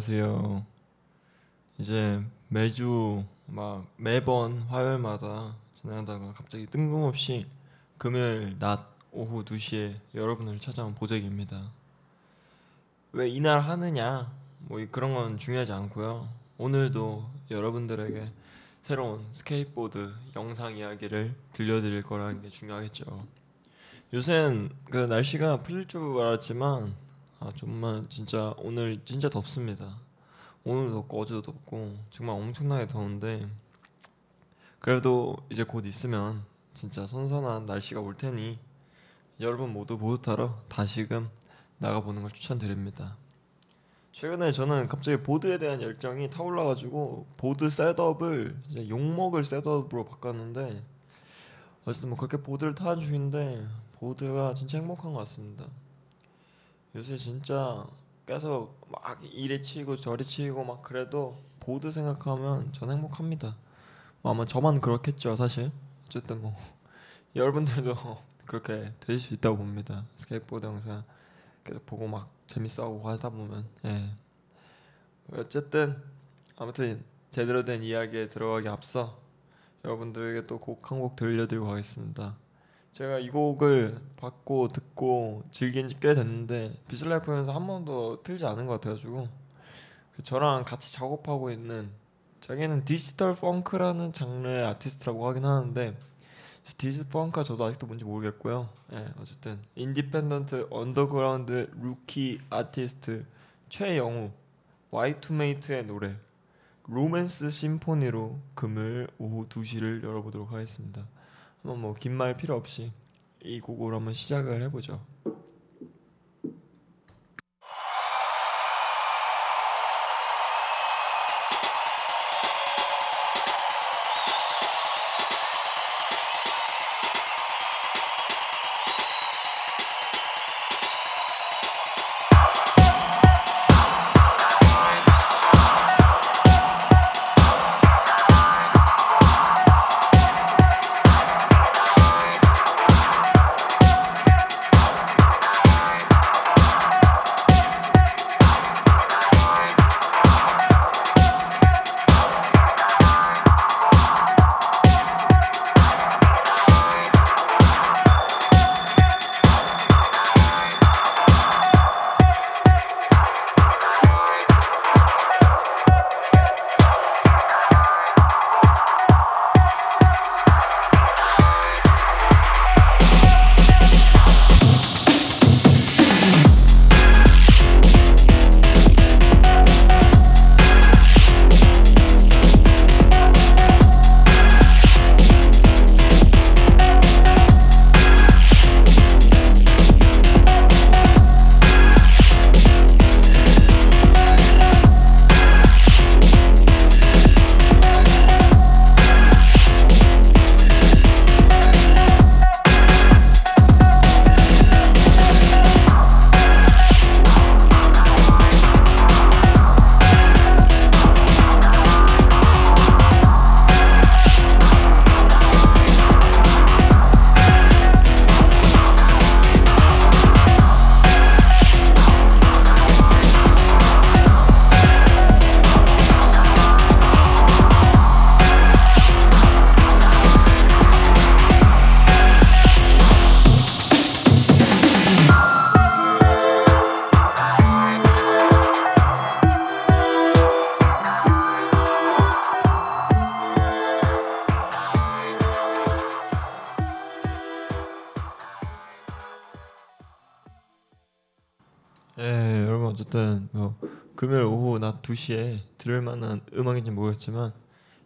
안녕하세요. 이제 매주 막 매번 화요일마다 진행하다가 갑자기 뜬금없이 금요일 낮 오후 2시에 여러분을 찾아온 보재기입니다. 왜 이날 하느냐 뭐 그런 건 중요하지 않고요. 오늘도 여러분들에게 새로운 스케이트보드 영상 이야기를 들려드릴 거라는 게 중요하겠죠. 요새는 그 날씨가 풀릴 줄 알았지만 아 정말 진짜 오늘 진짜 덥습니다. 오늘도 덥고 어제도 덥고 정말 엄청나게 더운데 그래도 이제 곧 있으면 진짜 선선한 날씨가 올 테니 여러분 모두 보드 타러 다시금 나가 보는 걸 추천드립니다. 최근에 저는 갑자기 보드에 대한 열정이 타올라가지고 보드 setup을 이제 욕먹을 setup으로 바꿨는데 어쨌든 뭐 그렇게 보드를 타는 중인데 보드가 진짜 행복한 것 같습니다. 요새 진짜 계속 막 이래 치고 저래 치고 막 그래도 보드 생각하면 전 행복합니다. 뭐 아마 저만 그렇겠죠 사실. 어쨌든 뭐 여러분들도 그렇게 되실 수 있다고 봅니다. 스케이트보드 영상 계속 보고 막 재밌어하고 하다 보면 예. 어쨌든 아무튼 제대로 된 이야기에 들어가기 앞서 여러분들에게 또 곡 한 곡 들려드리고 가겠습니다. 제가 이 곡을 받고 듣고 즐긴 지 꽤 됐는데 VISLA FM에서 한 번도 틀지 않은 것 같아가지고 저랑 같이 작업하고 있는 자기는 디지털 펑크라는 장르의 아티스트라고 하긴 하는데 디지털 펑크가 저도 아직도 뭔지 모르겠고요. 예, 어쨌든 independent 언더그라운드 루키 아티스트 최영우 와이투메이트의 노래 로맨스 심포니로 금요일 오후 2시를 열어보도록 하겠습니다. 한번 뭐 긴 말 필요 없이 이 곡으로 한번 시작을 해보죠. 낮 2시에 들을 만한 음악인지 모르겠지만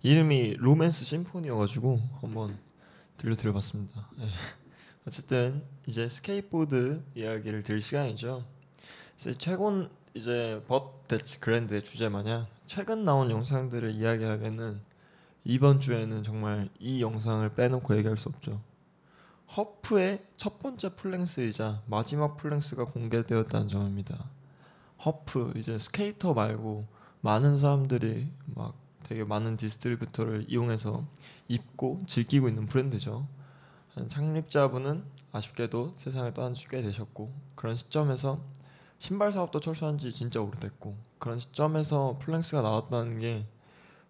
이름이 Romance Symphony여가지고 한번 들려드려봤습니다. 예. 어쨌든 이제 스케이트보드 이야기를 들을 시간이죠. 최근 이제 But That's Grand의 주제 마냥 최근 나온 영상들을 이야기하기에는 이번 주에는 정말 이 영상을 빼놓고 얘기할 수 없죠. HUF의 첫 번째 full-length이자 마지막 full-length가 공개되었다는 점입니다. HUF 이제 스케이터 말고 많은 사람들이 막 되게 많은 distributor를 이용해서 입고 즐기고 있는 브랜드죠. 창립자분은 아쉽게도 세상을 떠나주게 되셨고 그런 시점에서 신발 사업도 철수한 지 진짜 오래됐고 그런 시점에서 플랭스가 나왔다는 게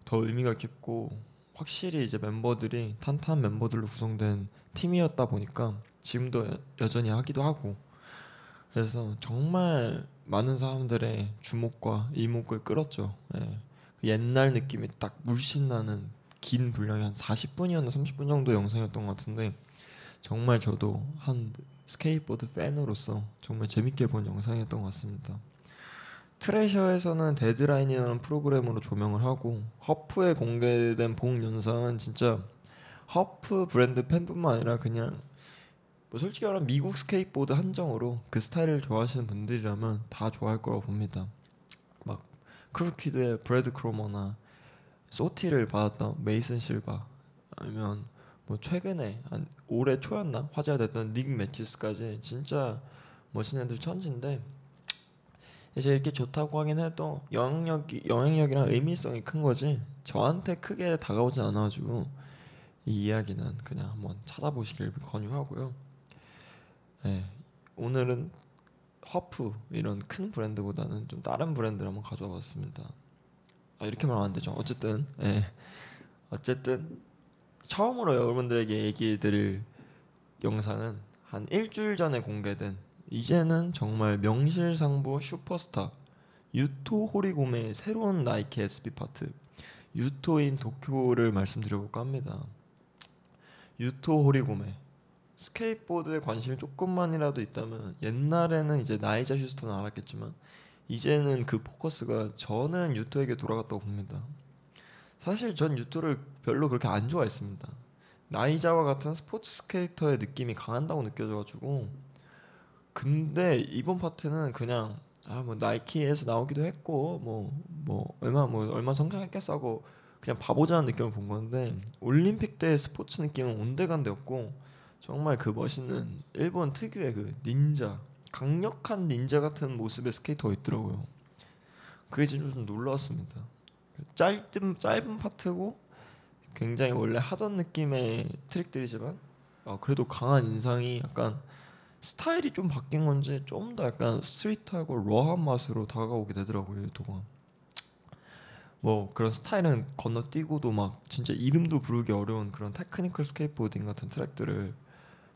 더 의미가 깊고 확실히 이제 멤버들이 탄탄한 멤버들로 구성된 팀이었다 보니까 지금도 여- 여전히 하기도 하고 그래서 정말 많은 사람들의 주목과 이목을 끌었죠. 예. 그 옛날 느낌이 딱 물씬 나는 긴 분량이 한 40분이었나 30분 정도 영상이었던 것 같은데 정말 저도 한 스케이트보드 팬으로서 정말 재밌게 본 영상이었던 것 같습니다. Thrasher에서는 데드라인이라는 프로그램으로 조명을 하고 HUF에 공개된 본 영상은 진짜 HUF 브랜드 팬뿐만 아니라 그냥 뭐 솔직히 말하면 미국 스케이트보드 한정으로 그 스타일을 좋아하시는 분들이라면 다 좋아할 거라고 봅니다. 막 Krooked의 브래드 크로머나 SOTY를 받았던 메이슨 실바 아니면 뭐 최근에 한 올해 초였나 화제가 됐던 닉 매튜스까지 진짜 멋진 애들 천지인데 이제 이렇게 좋다고 하긴 해도 영향력이 영향력이랑 의미성이 큰 거지 저한테 크게 다가오진 않아가지고 이 이야기는 그냥 한번 찾아보시길 권유하고요. 네, 오늘은 허프 이런 큰 브랜드보다는 좀 다른 브랜드를 한번 가져와 봤습니다. 아, 이렇게 말하면 안 되죠. 어쨌든 예. 어쨌든 처음으로 여러분들에게 얘기해드릴 영상은 한 일주일 전에 공개된 이제는 정말 명실상부 슈퍼스타 유토 호리곰의 새로운 나이키 SB 파트 Yuto in Tokyo를 말씀드려볼까 합니다. 유토 호리고메 스케이트보드에 관심이 조금만이라도 있다면 옛날에는 이제 나이자 휴스턴을 알았겠지만 이제는 그 포커스가 저는 유토에게 돌아갔다고 봅니다. 사실 전 유토를 별로 그렇게 안 좋아했습니다. 나이자와 같은 스포츠 스케이터의 느낌이 강한다고 느껴져가지고 근데 이번 파트는 그냥 아 뭐 나이키에서 나오기도 했고 뭐뭐 얼마 뭐 얼마 성장했겠어 하고 그냥 봐보자는 느낌을 본 건데 올림픽 때 스포츠 느낌은 온데간데였고 정말 그 멋있는 일본 특유의 그 닌자 강력한 닌자 같은 모습의 스케이터가 있더라고요. 그게 진짜 좀 놀라웠습니다. 짧은 짧은 파트고 굉장히 원래 하던 느낌의 트릭들이지만 아, 그래도 강한 인상이 약간 스타일이 좀 바뀐 건지 좀 더 약간 street하고 raw한 맛으로 다가오게 되더라고요 유토가 뭐 그런 스타일은 건너뛰고도 막 진짜 이름도 부르기 어려운 그런 technical skateboarding 같은 트릭들을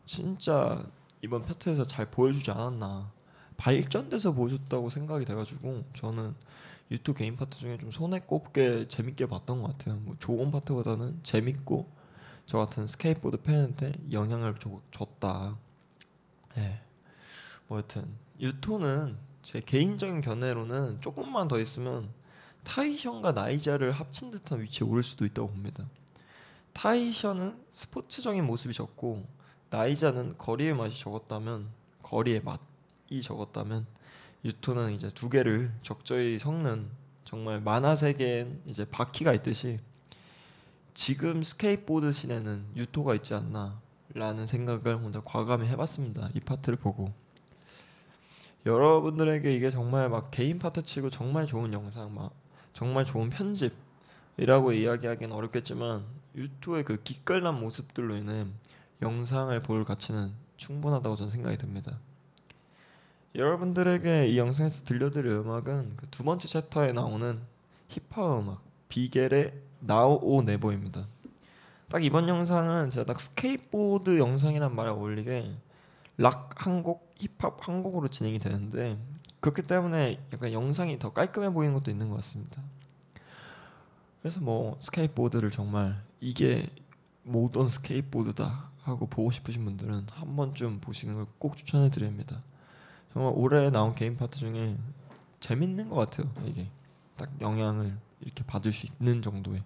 진짜 이번 파트에서 잘 보여주지 않았나 발전돼서 보여줬다고 생각이 돼가지고 저는 유튜브 개인 파트 중에 좀 손에 꼽게 재밌게 봤던 것 같아요. 뭐 좋은 파트보다는 재밌고 저 같은 스케이트보드 팬한테 영향을 줘, 줬다. 예. 뭐 여튼 유토는 제 개인적인 견해로는 조금만 더 있으면 타이션과 나이자를 합친 듯한 위치에 오를 수도 있다고 봅니다. 타이션은 스포츠적인 모습이 적고 나이자는 거리의 맛이 적었다면 거리의 맛이 적었다면 유토는 이제 두 개를 적절히 섞는 정말 만화 세계엔 이제 바키가 있듯이 지금 스케이트보드 scene에는 유토가 있지 않나라는 생각을 혼자 과감히 해봤습니다. 이 파트를 보고 여러분들에게 이게 정말 막 개인 파트 치고 정말 좋은 영상 막 정말 좋은 편집이라고 이야기하기는 어렵겠지만 유토의 그 기깔난 모습들로 인해 영상을 볼 가치는 충분하다고 저는 생각이 듭니다. 여러분들에게 이 영상에서 들려드릴 음악은 그 두 번째 챕터에 나오는 힙합 음악 Big L의 Now or Never입니다. 딱 이번 영상은 제가 딱 스케이트보드 영상이란 말에 어울리게 락 한 곡, 힙합 한 곡으로 진행이 되는데 그렇기 때문에 약간 영상이 더 깔끔해 보이는 것도 있는 것 같습니다. 그래서 뭐 스케이트보드를 정말 이게 모던 스케이트보드다 하고 보고 싶으신 분들은 한 번쯤 보시는 걸 꼭 추천해 드립니다. 정말 올해 나온 개인 파트 중에 재밌는 것 같아요. 이게 딱 영향을 이렇게 받을 수 있는 정도의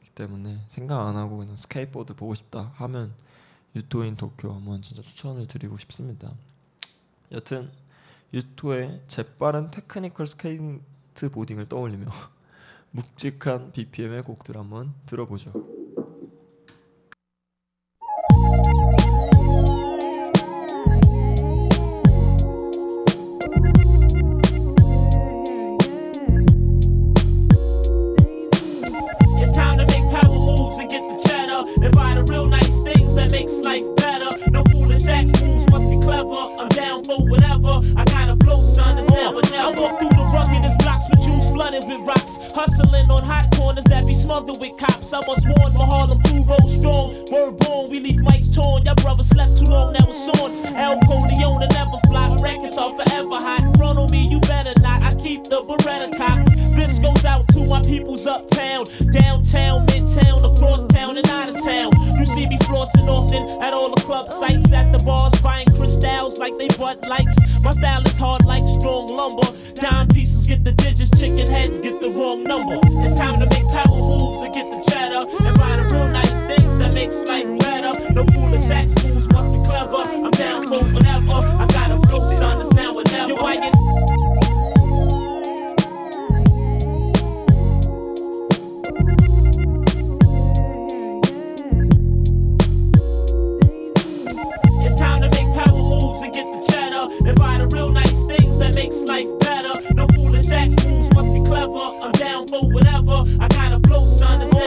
그렇기 때문에 생각 안 하고 그냥 스케이트보드 보고 싶다 하면 Yuto in Tokyo 한번 진짜 추천을 드리고 싶습니다. 여튼 유토의 재빠른 technical skateboarding을 떠올리며 묵직한 BPM의 곡들 한번 들어보죠. for whatever. I gotta blow, son, it's oh. never, never. I walk through the rugged, blocks with shoes flooded with rocks. Hustling on hot corners that be smothered with cops. I was warned, my Harlem through road strong. Word born, we leave mics torn. Your brother slept too long, now it's on. El Coleon and never fly. Records are forever hot. Front on me, you better not. I keep the Beretta cop. This goes out to my peoples uptown, downtown, midtown, across town, and out of town. You see me flossing often at all the club sites, at the bars, buying crystals like they butt lights. My style is hard like strong lumber. Dime pieces get the digits, chicken heads get the wrong number. It's time to make power moves and get the cheddar and buy the real nice things that makes life better. No foolish act moves must be clever. I'm down for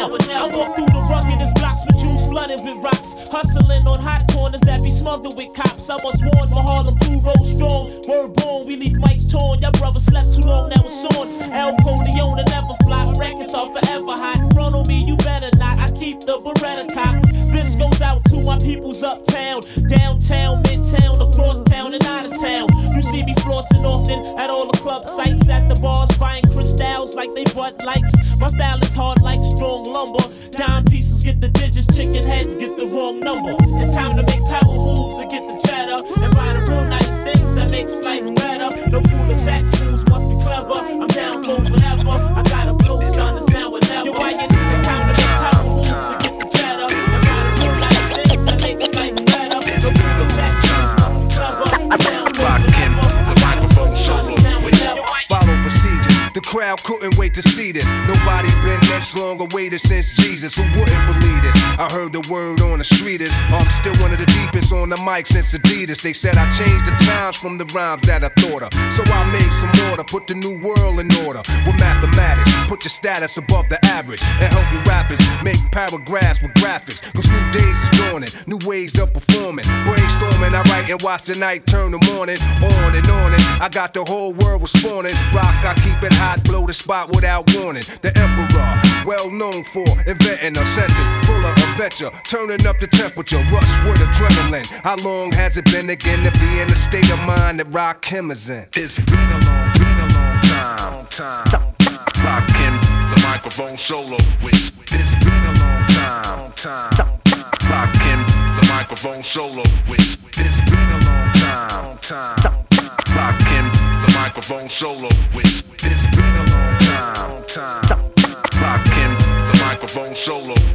never. I walk through the ruggedest blocks with Jews flooded with rocks, hustling on hot corners that be smothered with cops. I was warned my Harlem crew roll strong. Word born, we leave mics torn. Y'all brothers slept too long, now it's on. El Coleone never fly. Records are forever hot. Front on me, you better not. I keep the Beretta cock. This goes out to my peoples uptown, downtown, midtown, across town, and out of town. You see me flossing often at all the club sites, at the bars, buying crystals like they butt lights. My style is hard like strong lumber. Dime pieces get the digits, chicken heads get the wrong number. It's time to make power moves and get the cheddar and buy the real nice things that makes life better. No foolish acts moves must be clever. I'm down for see this been this long awaited since Jesus. Who wouldn't believe this? I heard the word on the street is I'm still one of the deepest on the mic since Adidas. They said I changed the times from the rhymes that I thought of. So I made some order, put the new world in order with mathematics. Put your status above the average and help you rappers make paragraphs with graphics. Cause new days is dawning, new ways of performing. Brainstorming, I write and watch the night turn the morning. On and on and I got the whole world responding. Rock, I keep it hot, blow the spot without warning. The emperor, well known for inventing a sentence full of adventure, turning up the temperature, rush with adrenaline. How long has it been again to be in the state of mind that Rock him is in? It's been a long, been a long time. Long time. Rockin' the microphone solo with. It's been a long time. Long time. Rockin' the microphone solo with. It's been a long time. Long time. Rockin' the microphone solo with. It's been a long time. Long time. Rockin' the microphone solo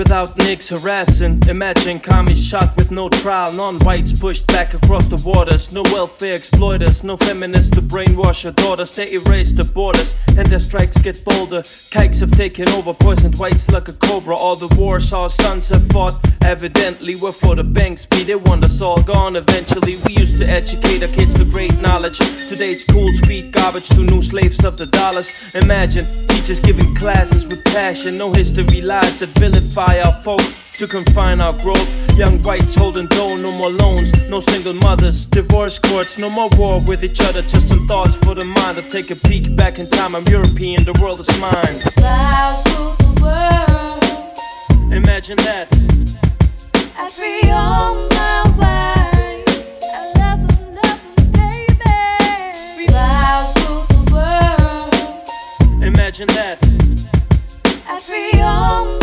without nicks harassing. Imagine commies shot with no trial, non-whites pushed back across the waters. No welfare exploiters, no feminists to brainwash your daughters. They erase the borders and their strikes get bolder. Kikes have taken over, poisoned whites like a cobra. All the wars our sons have fought, evidently were for the banks. Be they want us all gone eventually. We used to educate our kids to great knowledge. Today's schools feed garbage to new slaves of the dollars. Imagine teachers giving classes with passion. No history lies that vilify our folk to confine our growth. Young whites holding dough, no more loans, no single mothers, divorce courts, no more war with each other. Just some thoughts for the mind. I take a peek back in time. I'm European, the world is mine. Fly through the world Imagine that. as we on my way. I love you, love you, baby. Fly through the world Imagine that. as we on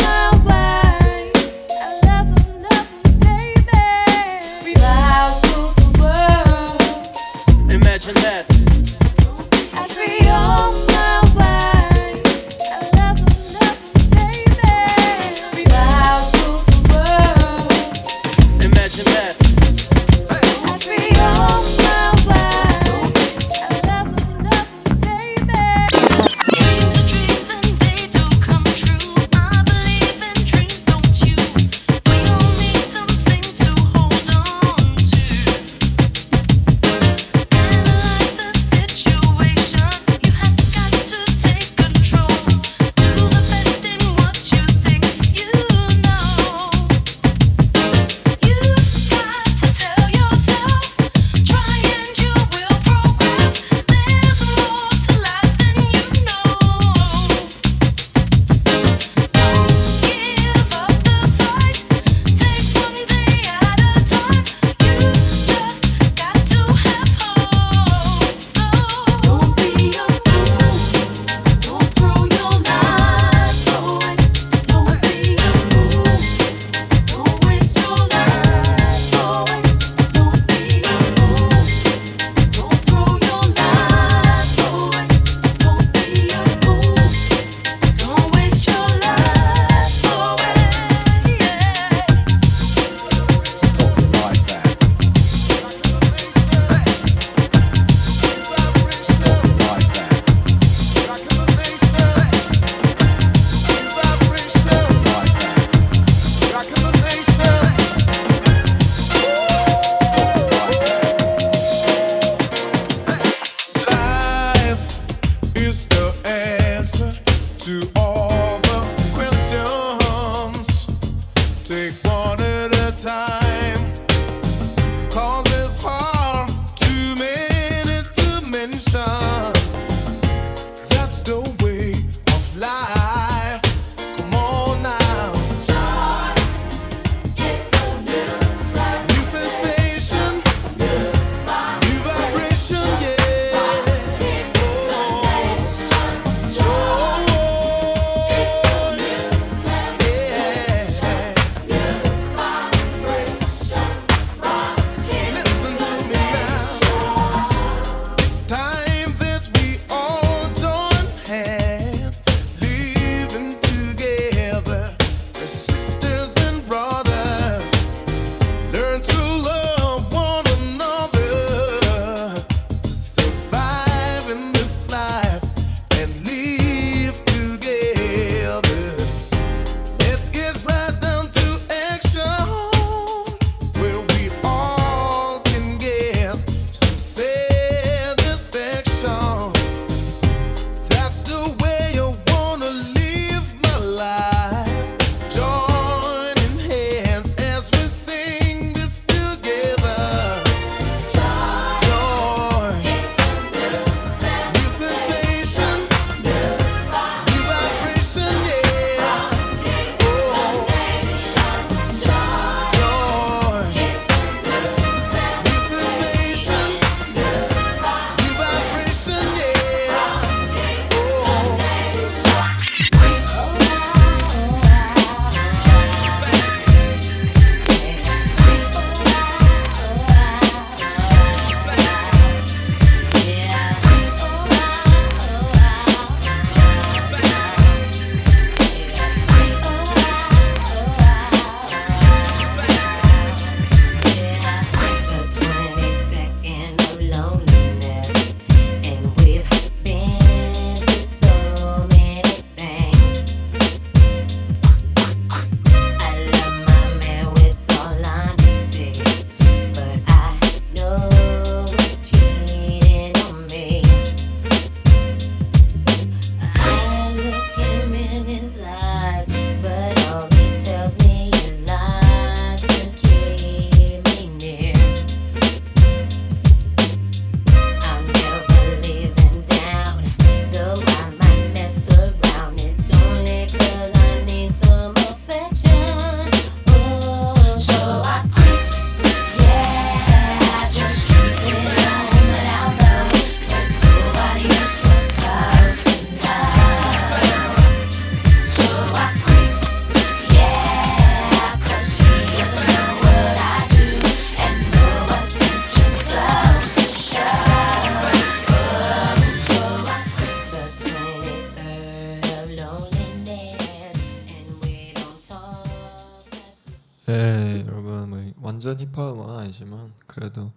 완전 힙합 음악은 아니지만 그래도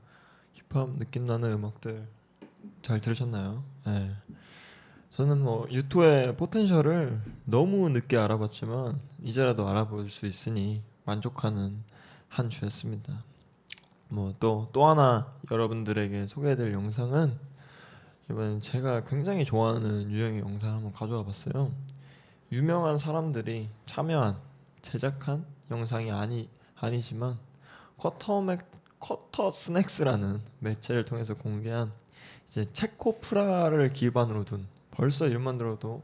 힙합 느낌 나는 음악들 잘 들으셨나요? 네. 저는 뭐 유토의 포텐셜을 너무 늦게 알아봤지만 이제라도 알아볼 수 있으니 만족하는 한 주였습니다. 뭐 또또 하나 여러분들에게 소개해드릴 영상은 이번엔 제가 굉장히 좋아하는 유형의 영상을 한번 가져와 봤어요. 유명한 사람들이 참여한 제작한 영상이 아니 아니지만 쿼터 맥 Quartersnacks라는 매체를 통해서 공개한 이제 체코 프라하를 기반으로 둔 벌써 이름만 들어도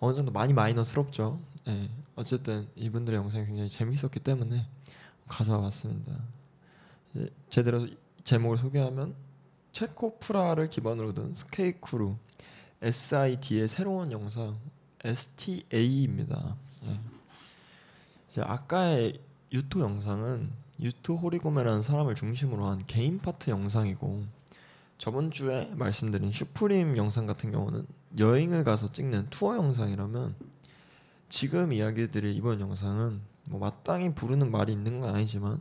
어느 정도 많이 마이너스럽죠. 예. 어쨌든 이분들의 영상이 굉장히 재밌었기 때문에 가져와 봤습니다. 제대로 제목을 소개하면 체코 프라하를 기반으로 둔 skate crew SID의 새로운 영상 STA입니다. 예. 이제 아까의 유토 영상은 유토 호리고메라는 사람을 중심으로 한 개인 파트 영상이고 저번 주에 말씀드린 슈프림 영상 같은 경우는 여행을 가서 찍는 투어 영상이라면 지금 이야기드릴 이번 영상은 뭐 마땅히 부르는 말이 있는 건 아니지만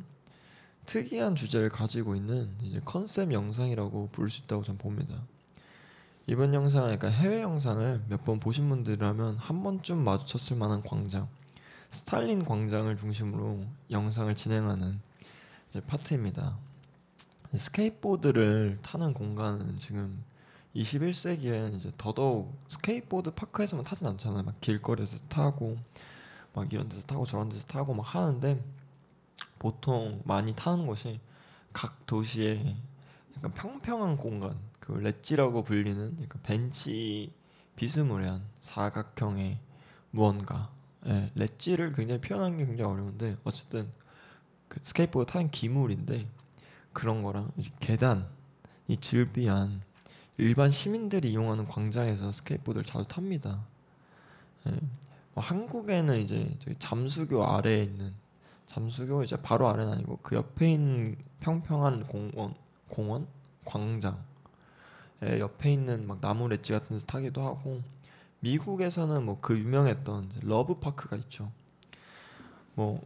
특이한 주제를 가지고 있는 이제 컨셉 영상이라고 부를 수 있다고 저는 봅니다. 이번 영상은 약간 해외 영상을 몇 번 보신 분들이라면 한 번쯤 마주쳤을 만한 광장, 스탈린 광장을 중심으로 영상을 진행하는 파트입니다. 스케이트보드를 타는 공간은 지금 21세기엔 이제 더더욱 스케이트보드 파크에서만 타진 않잖아요. 막 길거리에서 타고 막 이런 데서 타고 저런 데서 타고 막 하는데 보통 많이 타는 곳이 각 도시의 약간 평평한 공간, 그 ledge라고 불리는 약간 벤치 비스무리한 사각형의 무언가. 예, 렛지를 굉장히 표현하는 게 굉장히 어려운데 어쨌든 그 스케이트보드 타는 기물인데 그런 거랑 이제 계단, 이 즐비한 일반 시민들이 이용하는 광장에서 스케이트보드를 자주 탑니다. 예. 뭐 한국에는 이제 잠수교 아래에 있는 잠수교 이제 바로 아래는 아니고 그 옆에 있는 평평한 공원, 공원, 광장, 에 옆에 있는 막 나무 렛지 같은 데서 타기도 하고 미국에서는 뭐 그 유명했던 Love Park가 있죠. 뭐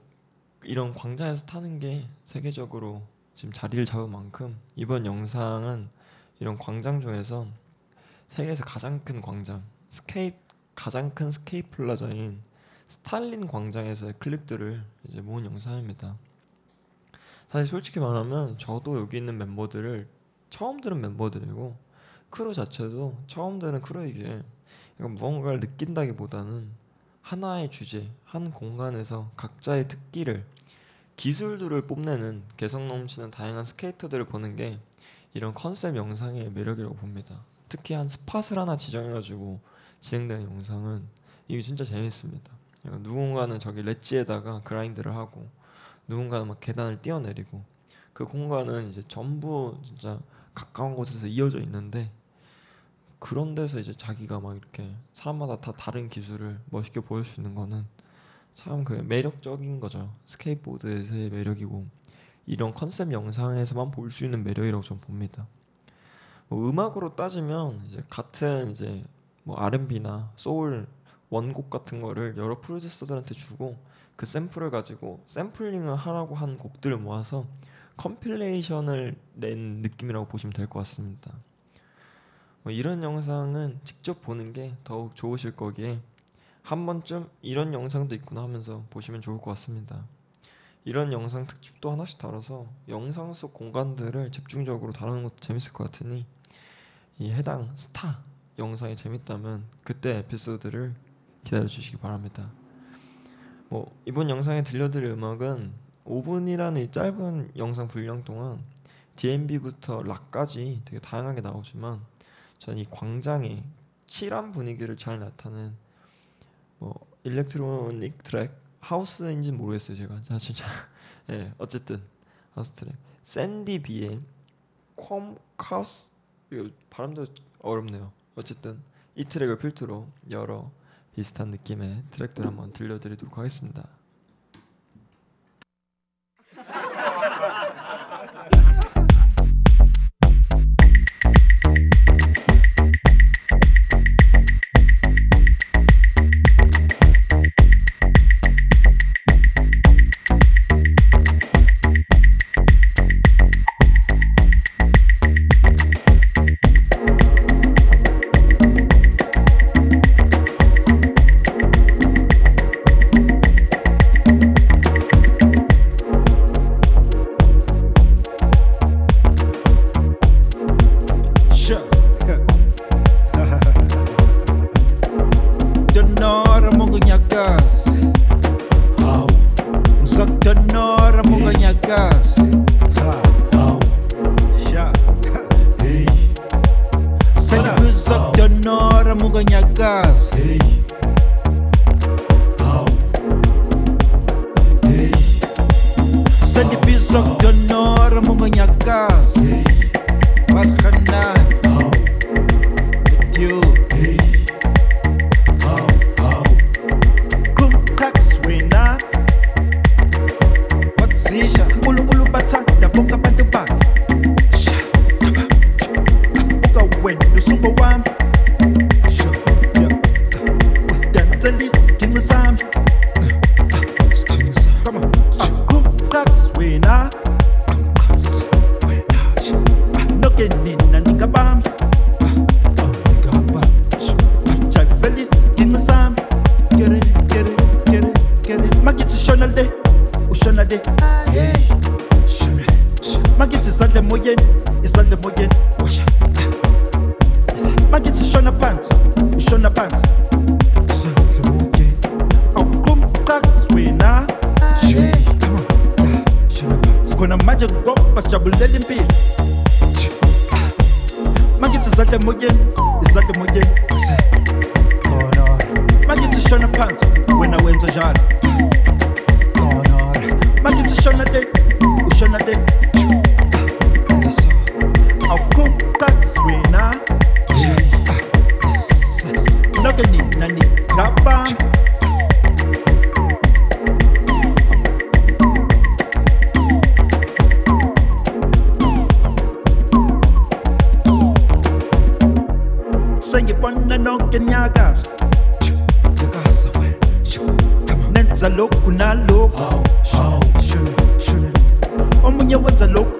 이런 광장에서 타는 게 세계적으로 지금 자리를 잡은 만큼 이번 영상은 이런 광장 중에서 세계에서 가장 큰 광장 스케이트 가장 큰 스케이트 플라자인 스탈린 광장에서의 클립들을 이제 모은 영상입니다. 사실 솔직히 말하면 저도 여기 있는 멤버들을 처음 들은 멤버들이고 크루 자체도 처음 들은 크루니 약간 무언가를 느낀다기보다는 하나의 주제, 한 공간에서 각자의 특기를 기술들을 뽐내는 개성 넘치는 다양한 스케이터들을 보는 게 이런 컨셉 영상의 매력이라고 봅니다. 특히 한 spot을 하나 지정해가지고 진행되는 영상은 이게 진짜 재밌습니다. 누군가는 저기 ledge에다가 grind를 하고 누군가는 막 계단을 뛰어내리고 그 공간은 이제 전부 진짜 가까운 곳에서 이어져 있는데 그런 데서 이제 자기가 막 이렇게 사람마다 다 다른 기술을 멋있게 보일 수 있는 거는 참 그 매력적인 거죠. 스케이트보드에서의 매력이고 이런 컨셉 영상에서만 볼 수 있는 매력이라고 저는 봅니다. 뭐 음악으로 따지면 이제 같은 이제 뭐 R&B나 소울 원곡 같은 거를 여러 프로듀서들한테 주고 그 샘플을 가지고 샘플링을 하라고 한 곡들을 모아서 compilation을 낸 느낌이라고 보시면 될 것 같습니다. 뭐 이런 영상은 직접 보는 게 더욱 좋으실 거기에 한 번쯤 이런 영상도 있구나 하면서 보시면 좋을 것 같습니다. 이런 영상 특집도 하나씩 다뤄서 영상 속 공간들을 집중적으로 다루는 것도 재밌을 것 같으니 이 해당 스타 영상이 재밌다면 그때 에피소드를 기다려 주시기 바랍니다. 뭐 이번 영상에 들려드릴 음악은 5분이라는 이 짧은 영상 분량 동안 D&B부터 락까지 되게 다양하게 나오지만 저는 이 광장의 칠한 분위기를 잘 나타낸 뭐 electronic 트랙 하우스인지 모르겠어요 제가. 자 진짜. 예 어쨌든 하우스 트랙. Sandy B의 Qhum Qhaks 이거 발음도 어렵네요. 어쨌든 이 트랙을 필두로 여러 비슷한 느낌의 트랙들 한번 들려드리도록 하겠습니다. on them again. Wash up. My get to shun a pants, shun a pants. Kuna maje gobba shabulele mpili Magithi zadle moyeni, izadle moyeni Gonora shona phansi, wena wenza njalo. Gonora shona le, ushona le zonke nyakazo nenza lokhu nalokhu oh, oh, omunye wenza lokhu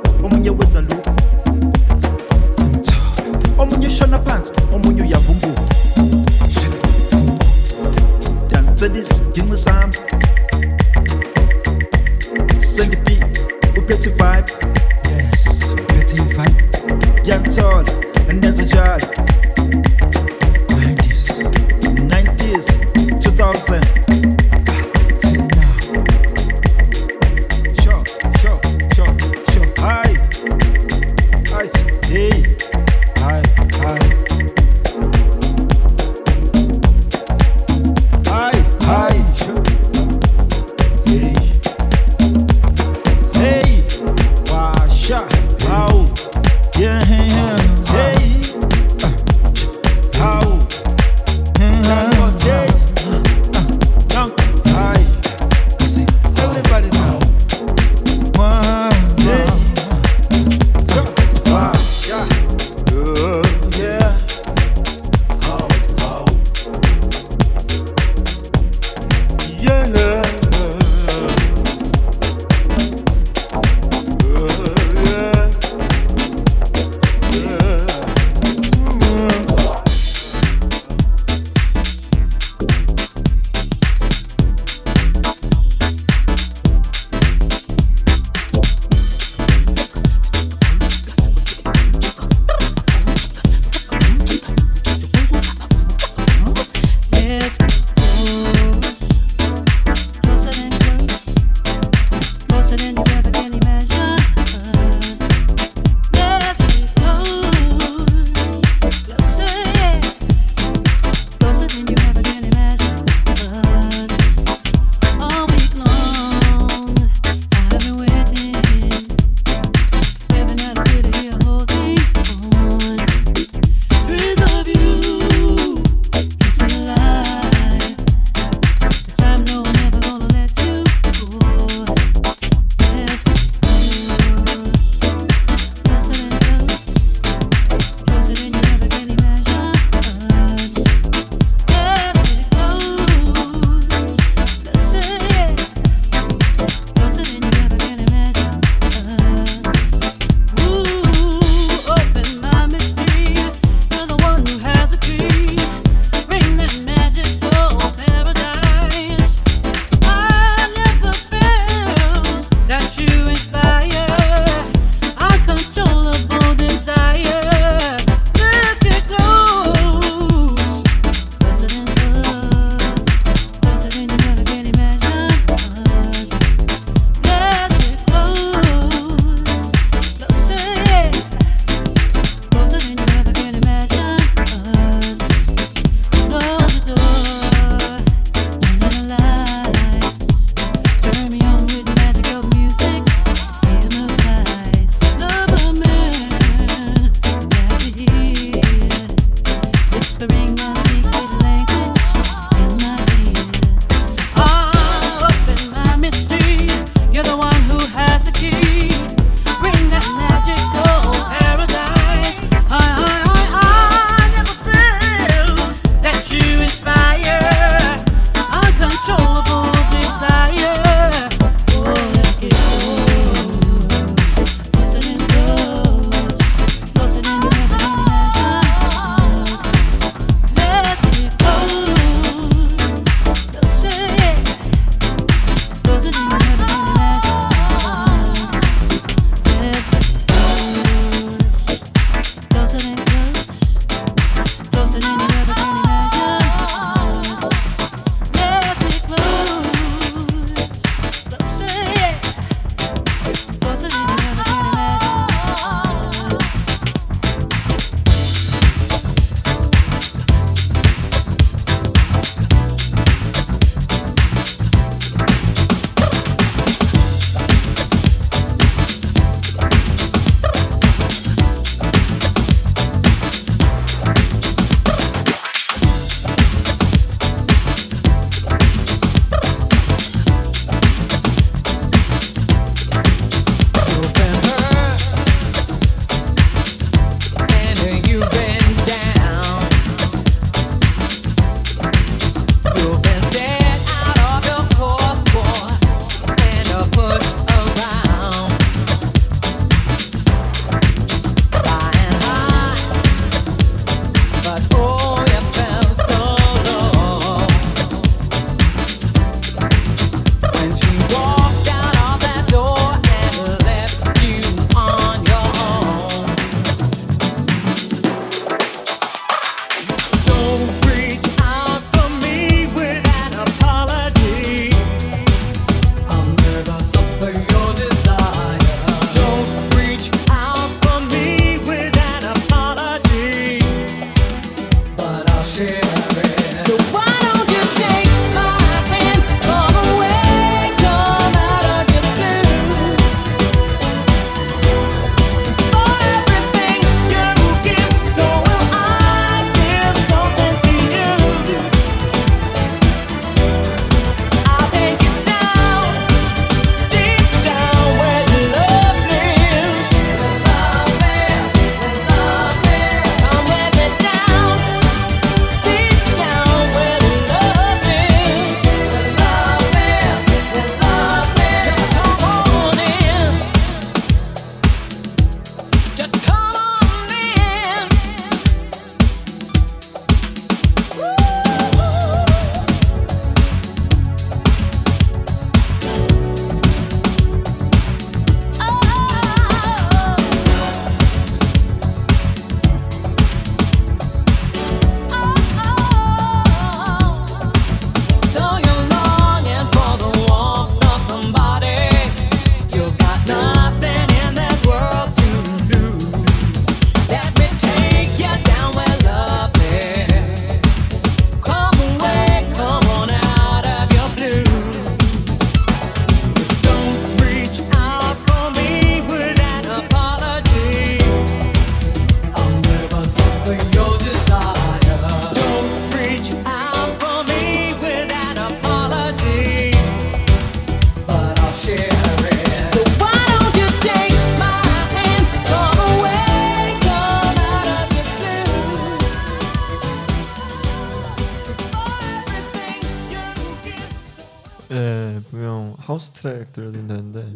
하우스 트랙 들려드린다는데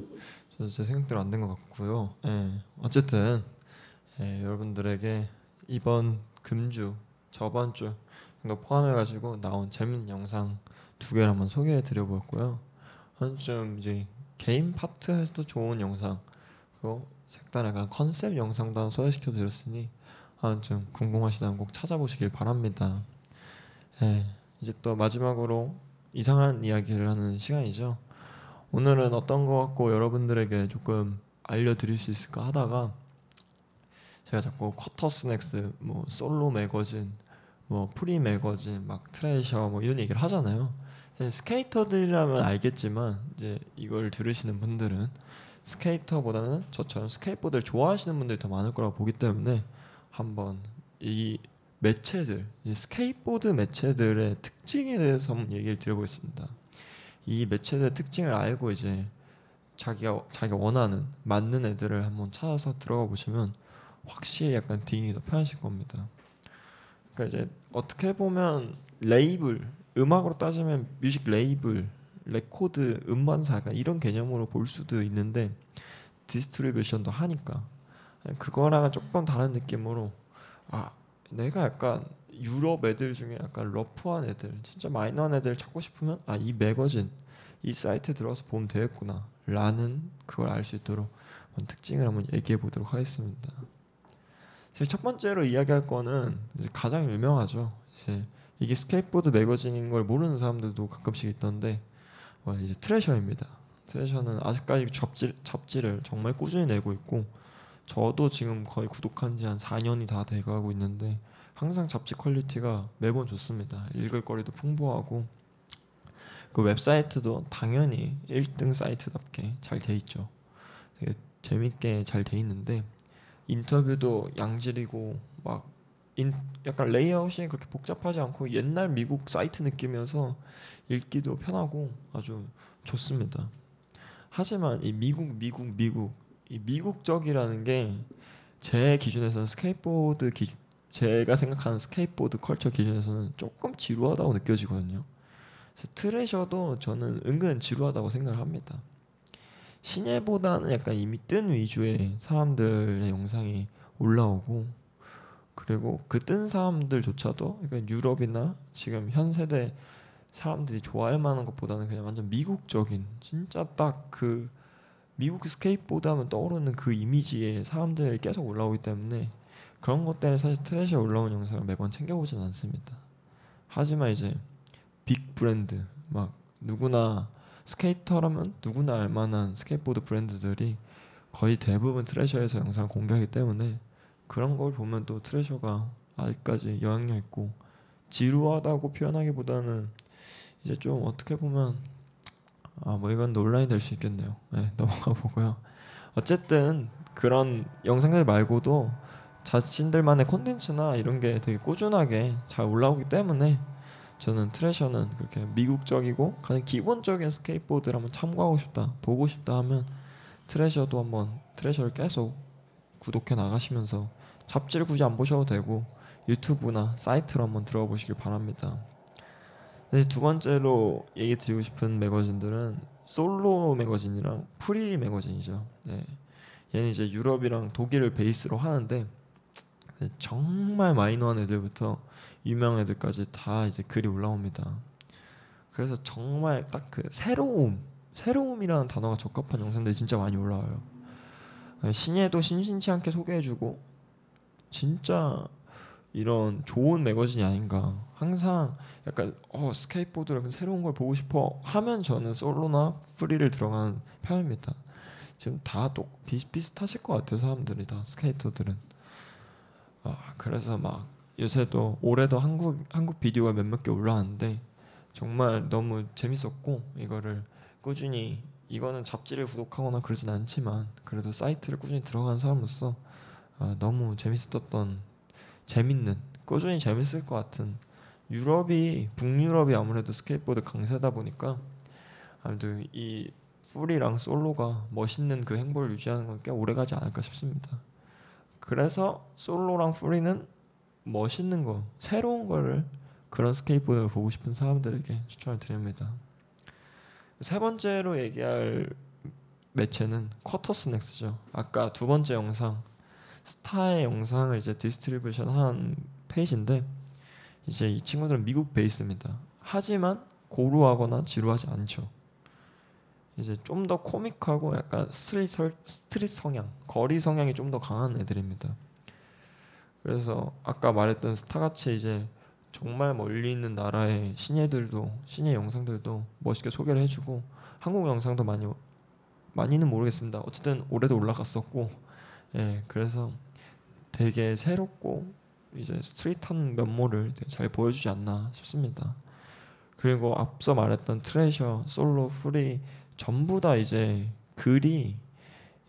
저제 생각대로 안 된 것 같고요. 예. 어쨌든 예, 여러분들에게 이번 금주 저번 주 포함해가지고 나온 재밌는 영상 두 개를 한번 소개해드려보았고요. 한좀 이제 개인 파트에서도 좋은 영상 그리고 색다른 컨셉 영상도 하나 소개시켜드렸으니 한좀 궁금하시다면 꼭 찾아보시길 바랍니다. 예, 이제 또 마지막으로 이상한 이야기를 하는 시간이죠. 오늘은 어떤 거 같고 여러분들에게 조금 알려드릴 수 있을까 하다가 제가 자꾸 Quartersnacks, 뭐 Solo Magazine, 뭐 Free Magazine, 막 Thrasher 뭐 이런 얘기를 하잖아요. 스케이터들이라면 알겠지만 이제 이걸 들으시는 분들은 스케이터보다는 저처럼 스케이트보드를 좋아하시는 분들이 더 많을 거라고 보기 때문에 한번 이 매체들, 이 스케이트보드 매체들의 특징에 대해서 한번 얘기를 드려보겠습니다. 이 매체들의 특징을 알고 이제 자기가 자기가 원하는 맞는 애들을 한번 찾아서 들어가 보시면 확실히 약간 digging이 더 편하실 겁니다. 그러니까 이제 어떻게 보면 레이블 음악으로 따지면 뮤직 레이블, 레코드, 음반사 약간 이런 개념으로 볼 수도 있는데 distribution도 하니까 그거랑은 조금 다른 느낌으로 아 내가 약간 유럽 애들 중에 약간 rough한 애들 진짜 마이너한 애들 찾고 싶으면 아 이 매거진 이 사이트에 들어가서 보면 되겠구나 라는 그걸 알 수 있도록 특징을 한번 얘기해 보도록 하겠습니다. 사실 첫 번째로 이야기할 거는 가장 유명하죠. 이제 이게 스케이트보드 매거진인 걸 모르는 사람들도 가끔씩 있던데 어, 이제 Thrasher입니다. Thrasher는 아직까지 잡지, 잡지를 정말 꾸준히 내고 있고 저도 지금 거의 구독한 지 한 4년이 다 돼가고 있는데 항상 잡지 quality가 매번 좋습니다. 읽을 거리도 풍부하고 그 웹사이트도 당연히 1등 사이트답게 잘 돼 있죠. 되게 재밌게 잘 돼 있는데 인터뷰도 양질이고 막 인, 약간 레이아웃이 그렇게 복잡하지 않고 옛날 미국 사이트 느낌이어서 읽기도 편하고 아주 좋습니다. 하지만 이 미국 미국 미국 이 미국적이라는 게 제 기준에서는 스케이트보드 기준 제가 생각하는 스케이트보드 culture 기준에서는 조금 지루하다고 느껴지거든요. 그래서 Thrasher도 저는 은근 지루하다고 생각을 합니다. 신예보다는 약간 이미 뜬 위주의 사람들의 영상이 올라오고 그리고 그 뜬 사람들조차도 약간 유럽이나 지금 현 세대 사람들이 좋아할 만한 것보다는 그냥 완전 미국적인 진짜 딱그 미국 스케이트보드 하면 떠오르는 그 이미지의 사람들이 계속 올라오기 때문에 그런 것 때문에 사실 Thrasher에 올라온 영상을 매번 챙겨보진 않습니다. 하지만 이제 big 브랜드 막 누구나 스케이터라면 누구나 알만한 스케이트보드 브랜드들이 거의 대부분 Thrasher에서 영상을 공개하기 때문에 그런 걸 보면 또 Thrasher가 아직까지 영향력 있고 지루하다고 표현하기보다는 이제 좀 어떻게 보면 아 뭐 이건 논란이 될 수 있겠네요. 네, 넘어가 보고요. 어쨌든 그런 영상들 말고도 자신들만의 콘텐츠나 이런 게 되게 꾸준하게 잘 올라오기 때문에 저는 트레셔는 그렇게 미국적이고 가장 기본적인 스케이트보드를 한번 참고하고 싶다, 보고 싶다 하면 트레셔도 한번 트레셔를 계속 구독해 나가시면서 잡지를 굳이 안 보셔도 되고 유튜브나 사이트로 한번 들어가 보시길 바랍니다. 네, 두 번째로 얘기 드리고 싶은 매거진들은 Solo Magazine이랑 Free Magazine이죠. 네. 얘는 이제 유럽이랑 독일을 베이스로 하는데 정말 마이너한 애들부터 유명한 애들까지 다 이제 글이 올라옵니다. 그래서 정말 딱 그 새로움, 새로움이라는 단어가 적합한 영상들이 진짜 많이 올라와요. 신예도 심심치 않게 소개해주고 진짜 이런 좋은 매거진이 아닌가. 항상 약간 어 스케이트보드를 새로운 걸 보고 싶어 하면 저는 Solo나 Free를 들어가는 편입니다. 지금 다들 비슷비슷하실 것 같아요 사람들이 다 스케이터들은. 아 그래서 막 요새도 올해도 한국 한국 비디오가 몇몇 개 올라왔는데 정말 너무 재밌었고 이거를 꾸준히 이거는 잡지를 구독하거나 그러진 않지만 그래도 사이트를 꾸준히 들어간 사람으로서 아, 너무 재밌었던 재밌는 꾸준히 재밌을 것 같은 유럽이 북유럽이 아무래도 스케이트보드 강세다 보니까 아무래도 이 Free랑 Solo가 멋있는 그 행보를 유지하는 건 꽤 오래가지 않을까 싶습니다. 그래서 Solo랑 Free는 멋있는 거, 새로운 거를 그런 스케이트보드를 보고 싶은 사람들에게 추천을 드립니다. 세 번째로 얘기할 매체는 Quartersnacks죠. 아까 두 번째 영상 스타의 영상을 이제 distribution 한 페이지인데 이제 이 친구들은 미국 베이스입니다. 하지만 고루하거나 지루하지 않죠. 이제 좀 더 코믹하고 약간 street 설- street 성향, 거리 성향이 좀 더 강한 애들입니다. 그래서 아까 말했던 스타같이 이제 정말 멀리 있는 나라의 신예들도 신예 영상들도 멋있게 소개를 해주고 한국 영상도 많이 많이는 모르겠습니다. 어쨌든 올해도 올라갔었고, 예, 그래서 되게 새롭고 이제 street한 면모를 잘 보여주지 않나 싶습니다. 그리고 앞서 말했던 Thrasher, Solo, Free 전부 다 이제 글이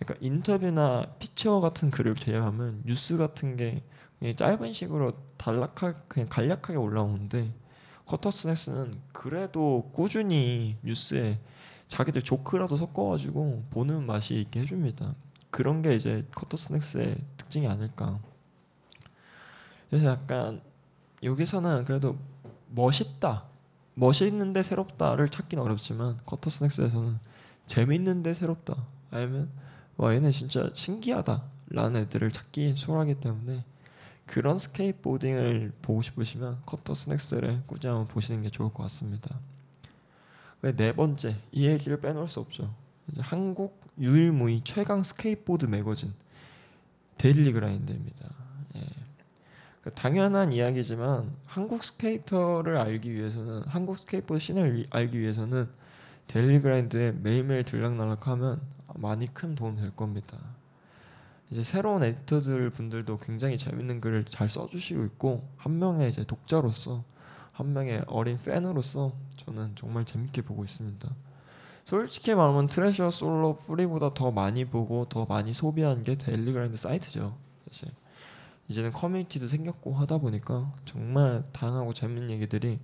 약간 인터뷰나 피처 같은 글을 제외하면 뉴스 같은 게 짧은 식으로 단락하게 그냥 간략하게 올라오는데 커터스넥스는 그래도 꾸준히 뉴스에 자기들 조크라도 섞어가지고 보는 맛이 있게 해줍니다. 그런 게 이제 커터스넥스의 특징이 아닐까. 그래서 약간 여기서는 그래도 멋있다, 멋있는데 새롭다를 찾기는 어렵지만 커터스넥스에서는 재밌는데 새롭다, 아니면 와 얘네 진짜 신기하다라는 애들을 찾기 수월하기 때문에 그런 skateboarding을 보고 싶으시면 Quartersnacks를 꾸준히 보시는 게 좋을 것 같습니다. 네 번째 이 얘기를 빼놓을 수 없죠. 한국 유일무이 최강 스케이트보드 매거진 Daily Grind입니다. 예. 그 당연한 이야기지만 한국 스케이터를 알기 위해서는 한국 스케이트보드 scene을 알기 위해서는 Daily Grind에 매일매일 들락날락하면 많이 큰 도움 될 겁니다. 이제 새로운 에디터들 분들도 굉장히 재밌는 글을 잘 써주시고 있고 한 명의 이제 독자로서 한 명의 어린 팬으로서 저는 정말 재밌게 보고 있습니다. 솔직히 말하면 Thrasher Solo Free보다 더 많이 보고 더 많이 소비한 게 Daily Grind 사이트죠. 사실 이제는 커뮤니티도 생겼고 하다 보니까 정말 다양하고 재밌는 얘기들이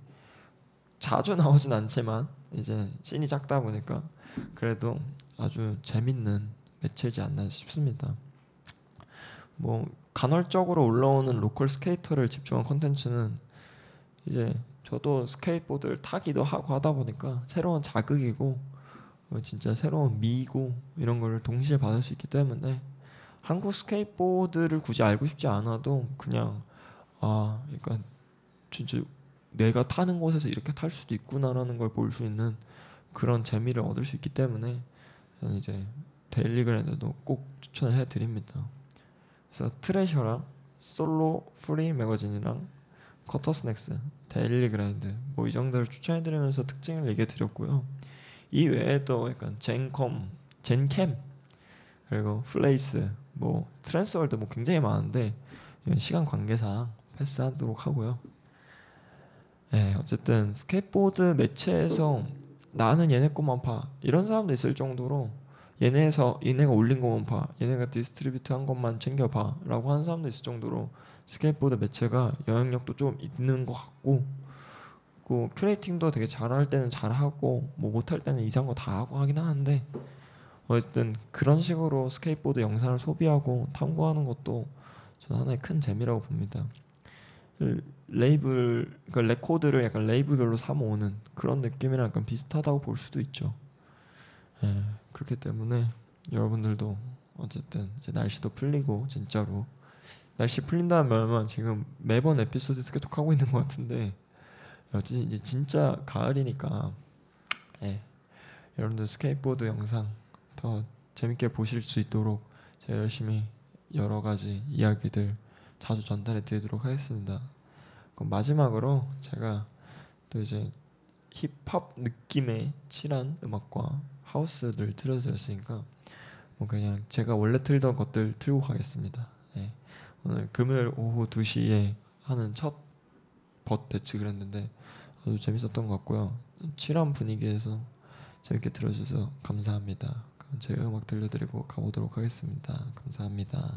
자주 나오진 않지만 이제 scene이 작다 보니까 그래도 아주 재밌는 매체지 않나 싶습니다. 뭐 간헐적으로 올라오는 로컬 스케이터를 집중한 컨텐츠는 이제 저도 스케이트보드를 타기도 하고 하다 보니까 새로운 자극이고 뭐 진짜 새로운 미고 이런 거를 동시에 받을 수 있기 때문에 한국 스케이트보드를 굳이 알고 싶지 않아도 그냥 아 그러니까 진짜 내가 타는 곳에서 이렇게 탈 수도 있구나라는 걸 볼 수 있는 그런 재미를 얻을 수 있기 때문에 저는 이제 Daily Grind도 꼭 추천을 해드립니다. 그래서 Thrasher랑 Solo Free 매거진이랑 Quartersnacks, Daily Grind 뭐 이 정도를 추천해 드리면서 특징을 얘기해 드렸고요. 이 외에도 약간 Jenkem, Jenkem 그리고 Place, 뭐 Transworld 뭐 굉장히 많은데 시간 관계상 패스하도록 하고요. 네, 어쨌든 스케이트보드 매체에서 나는 얘네 것만 봐. 이런 사람도 있을 정도로 얘네에서 얘네가 올린 것만 봐. 얘네가 distribute 한 것만 챙겨 봐라고 하는 사람도 있을 정도로 스케이트보드 매체가 영향력도 좀 있는 것 같고 그 curating도 되게 잘할 때는 잘하고 뭐 못할 때는 이상한 거 다 하고 하긴 하는데 어쨌든 그런 식으로 스케이트보드 영상을 소비하고 탐구하는 것도 저는 하나의 큰 재미라고 봅니다. 레이블 그러니까 레코드를 약간 레이블별로 사 모으는 그런 느낌이랑 약간 비슷하다고 볼 수도 있죠. 예, 그렇기 때문에 여러분들도 어쨌든 이제 날씨도 풀리고 진짜로 날씨 풀린다는 말만 지금 매번 에피소드 스케톡 하고 있는 것 같은데 어쨌든 이제 진짜 가을이니까 예, 여러분들 스케이트보드 영상 더 재밌게 보실 수 있도록 제가 열심히 여러 가지 이야기들 자주 전달해 드리도록 하겠습니다. 그럼 마지막으로 제가 또 이제 힙합 느낌의 칠한 음악과 하우스를 틀어드렸으니까 뭐 그냥 제가 원래 틀던 것들 틀고 가겠습니다. 예. 오늘 금요일 오후 2시에 하는 첫 벗 대책을 했는데 아주 재밌었던 것 같고요. 칠한 분위기에서 재밌게 들어주셔서 감사합니다. 그럼 제가 음악 들려드리고 가보도록 하겠습니다. 감사합니다.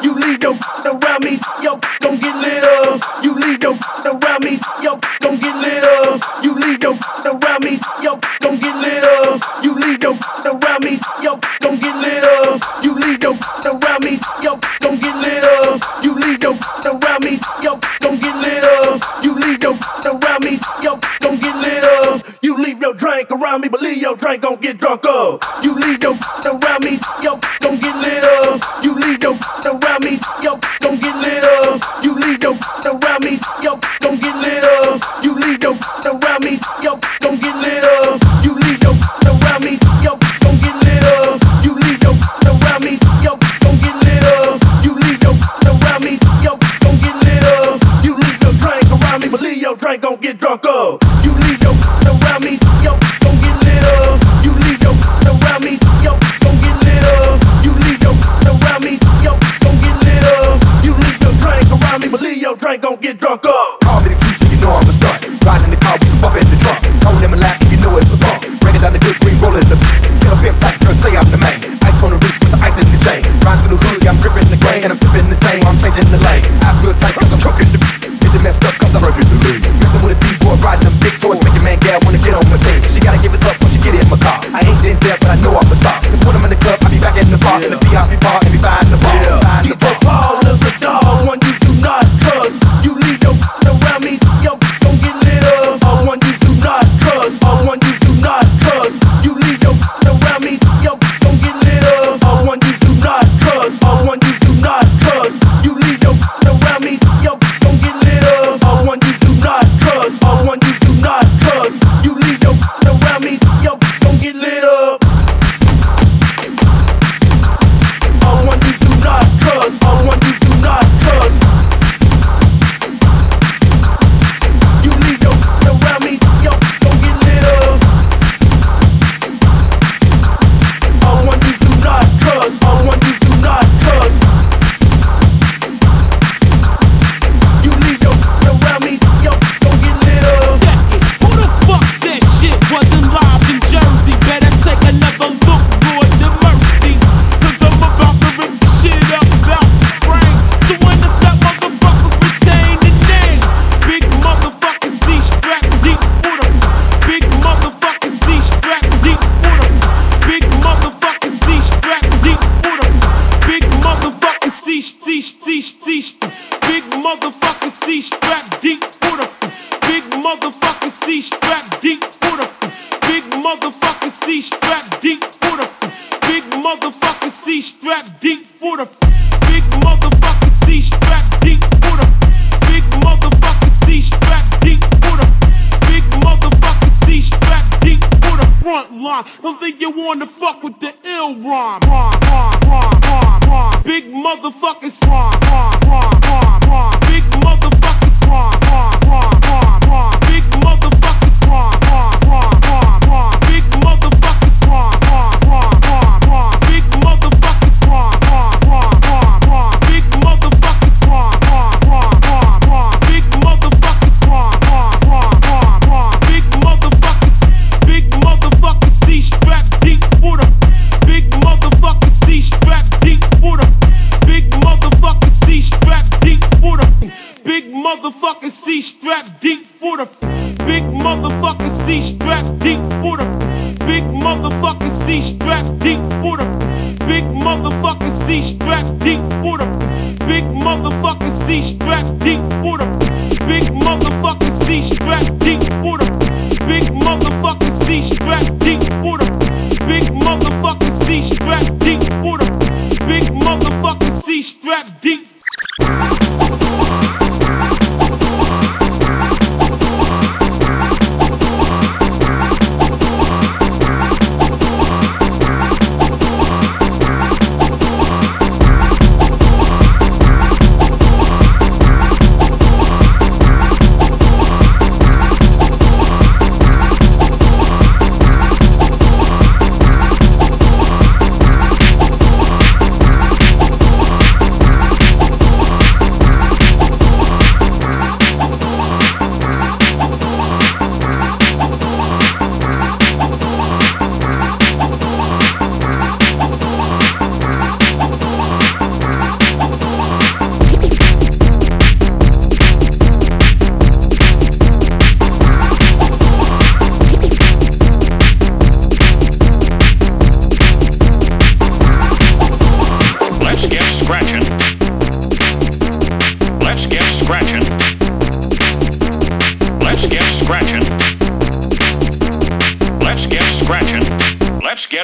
You leave your around me, yo, don't get lit up. You leave your around me, yo, don't get lit up. You leave your around me, yo, don't get lit up. You leave your around me, yo, don't get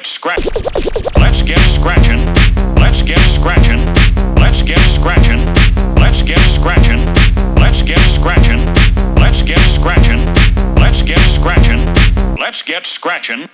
get scratch. Let's get scratching. Let's get scratching. Let's get scratching. Let's get scratching. Let's get scratching. Let's get scratching. Let's get scratching. Let's get scratching.